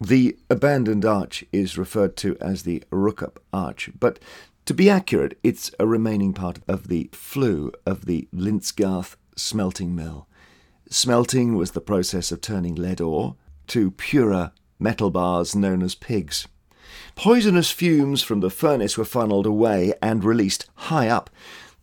The abandoned arch is referred to as the Rookhope Arch, but to be accurate, it's a remaining part of the flue of the Lintzgarth smelting mill. Smelting was the process of turning lead ore to purer metal bars known as pigs. Poisonous fumes from the furnace were funneled away and released high up.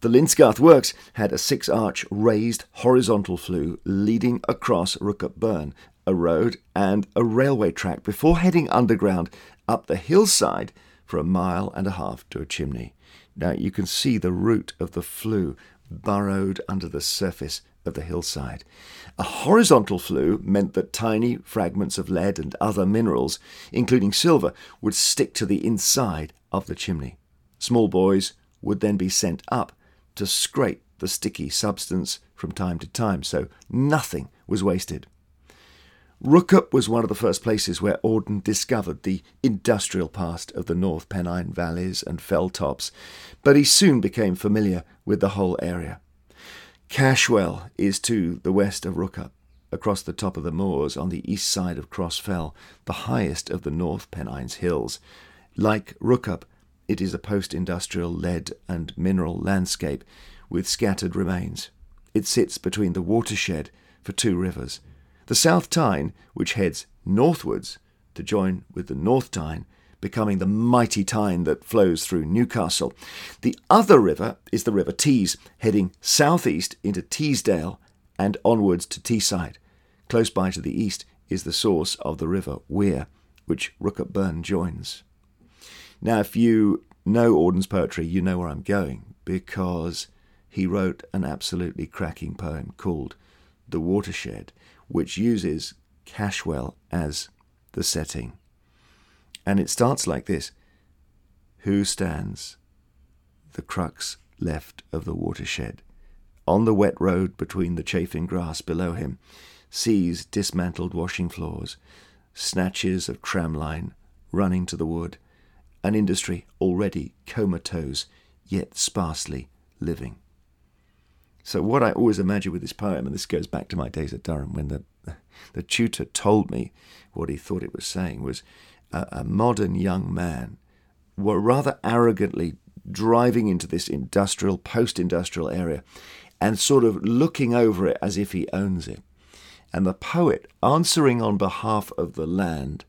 The Lintzgarth Works had a six arch raised horizontal flue leading across Rookhope Burn, a road and a railway track before heading underground up the hillside for a mile and a half to a chimney. Now you can see the root of the flue burrowed under the surface of the hillside. A horizontal flue meant that tiny fragments of lead and other minerals, including silver, would stick to the inside of the chimney. Small boys would then be sent up to scrape the sticky substance from time to time, so nothing was wasted. Rookhope was one of the first places where Auden discovered the industrial past of the North Pennine valleys and fell tops, but he soon became familiar with the whole area. Cashwell is to the west of Rookhope, across the top of the moors on the east side of Cross Fell, the highest of the North Pennines hills. Like Rookhope, it is a post industrial lead and mineral landscape with scattered remains. It sits between the watershed for two rivers. The South Tyne, which heads northwards to join with the North Tyne, becoming the mighty Tyne that flows through Newcastle. The other river is the River Tees, heading southeast into Teesdale and onwards to Teesside. Close by to the east is the source of the River Wear, which Rookhope Burn joins. Now, if you know Auden's poetry, you know where I'm going, because he wrote an absolutely cracking poem called The Watershed, which uses Cashwell as the setting. And it starts like this Who stands? The crux left of the watershed. On the wet road between the chafing grass below him, sees dismantled washing floors, snatches of tramline running to the wood, an industry already comatose, yet sparsely living. So, what I always imagine with this poem, and this goes back to my days at Durham when the, the tutor told me what he thought it was saying, was a, a modern young man were rather arrogantly driving into this industrial, post industrial area and sort of looking over it as if he owns it. And the poet answering on behalf of the land,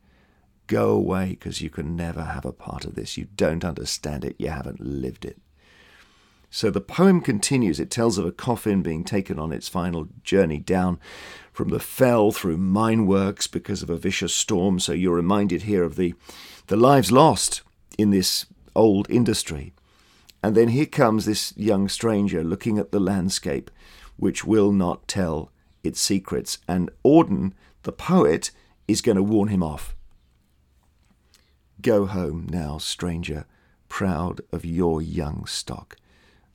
go away because you can never have a part of this. You don't understand it. You haven't lived it. So the poem continues. It tells of a coffin being taken on its final journey down from the fell through mine works because of a vicious storm. So you're reminded here of the, the lives lost in this old industry. And then here comes this young stranger looking at the landscape, which will not tell its secrets. And Auden, the poet, is going to warn him off. Go home now, stranger, proud of your young stock.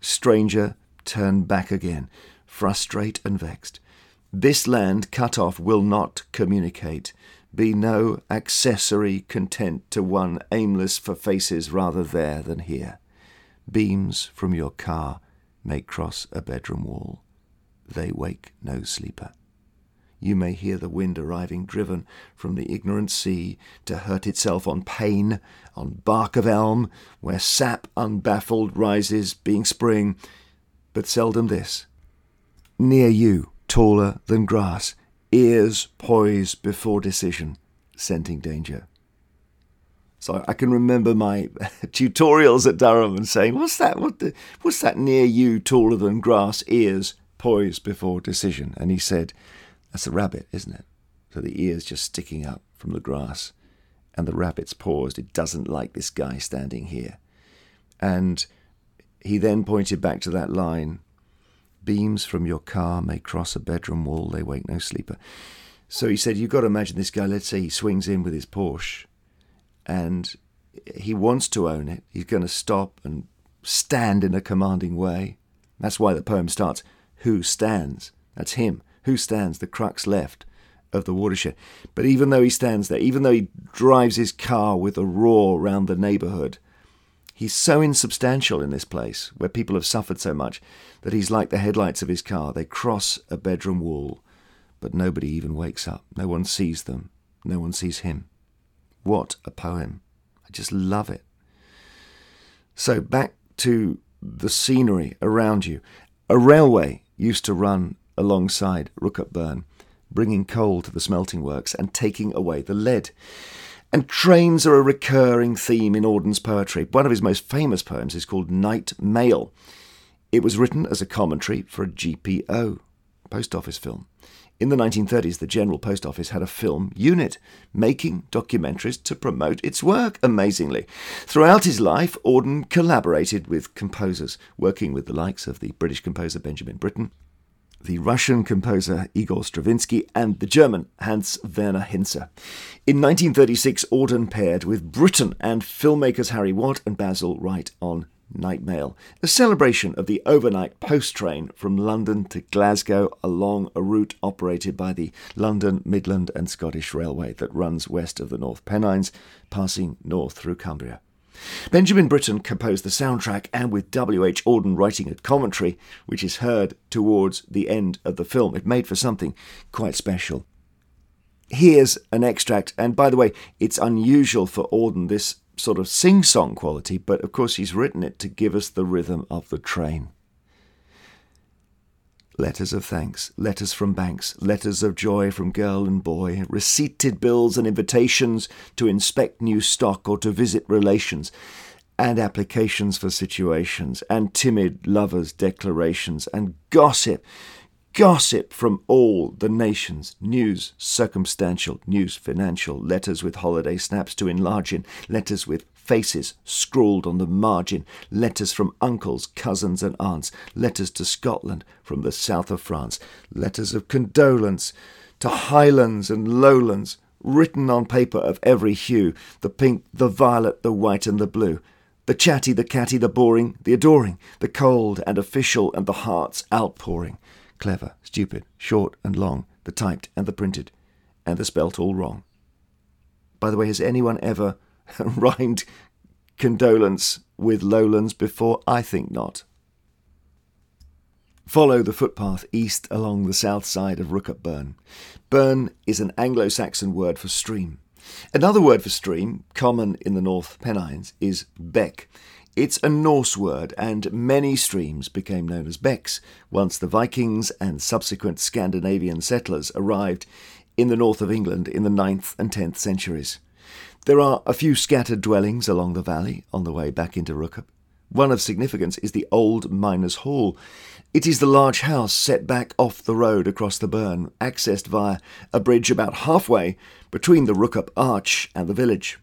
Stranger, turn back again, frustrate and vexed. This land cut off will not communicate. Be no accessory content to one aimless for faces rather there than here. Beams from your car may cross a bedroom wall. They wake no sleeper. You may hear the wind arriving, driven from the ignorant sea to hurt itself on pane, on bark of elm, where sap unbaffled rises, being spring, but seldom this. Near you, taller than grass, ears poised before decision, scenting danger. So I can remember my tutorials at Durham and saying, "What's that? What the, what's that near you, taller than grass, ears poised before decision?" And he said, that's a rabbit, isn't it? So the ear's just sticking up from the grass, and the rabbit's paused. It doesn't like this guy standing here. And he then pointed back to that line Beams from your car may cross a bedroom wall, they wake no sleeper. So he said, You've got to imagine this guy, let's say he swings in with his Porsche and he wants to own it. He's going to stop and stand in a commanding way. That's why the poem starts Who stands? That's him who stands the crux left of the watershed. But even though he stands there, even though he drives his car with a roar round the neighbourhood, he's so insubstantial in this place where people have suffered so much that he's like the headlights of his car. They cross a bedroom wall, but nobody even wakes up. No one sees them. No one sees him. What a poem. I just love it. So, back to the scenery around you. A railway used to run alongside Rookhope Burn, bringing coal to the smelting works and taking away the lead. And trains are a recurring theme in Auden's poetry. One of his most famous poems is called Night Mail. It was written as a commentary for a GPO, post office film. In the 1930s, the General Post Office had a film unit making documentaries to promote its work, amazingly. Throughout his life, Auden collaborated with composers, working with the likes of the British composer Benjamin Britten, the Russian composer Igor Stravinsky, and the German Hans Werner Henze. In 1936, Auden paired with Britten and filmmakers Harry Watt and Basil Wright on Night Mail, a celebration of the overnight post train from London to Glasgow along a route operated by the London, Midland and Scottish Railway that runs west of the North Pennines, passing north through Cumbria. Benjamin Britten composed the soundtrack, and with W.H. Auden writing a commentary, which is heard towards the end of the film, it made for something quite special. Here's an extract, and by the way, it's unusual for Auden, this sort of sing song quality, but of course he's written it to give us the rhythm of the train. Letters of thanks, letters from banks, letters of joy from girl and boy, receipted bills and invitations to inspect new stock or to visit relations, and applications for situations, and timid lovers' declarations, and gossip gossip from all the nations, news circumstantial, news financial, letters with holiday snaps to enlarge in, letters with faces scrawled on the margin, letters from uncles, cousins, and aunts, letters to Scotland from the south of France, letters of condolence to highlands and lowlands, written on paper of every hue the pink, the violet, the white, and the blue. The chatty, the catty, the boring, the adoring, the cold and official, and the heart's outpouring clever, stupid, short and long, the typed and the printed, and the spelt all wrong. By the way, has anyone ever rhymed condolence with lowlands before? I think not. Follow the footpath east along the south side of Rookhope Burn. Burn is an Anglo Saxon word for stream. Another word for stream, common in the North Pennines, is beck. It's a Norse word, and many streams became known as becks once the Vikings and subsequent Scandinavian settlers arrived in the north of England in the 9th and 10th centuries. There are a few scattered dwellings along the valley on the way back into Rookhope. One of significance is the Old Miners' Hall. It is the large house set back off the road across the burn, accessed via a bridge about halfway between the Rookhope Arch and the village.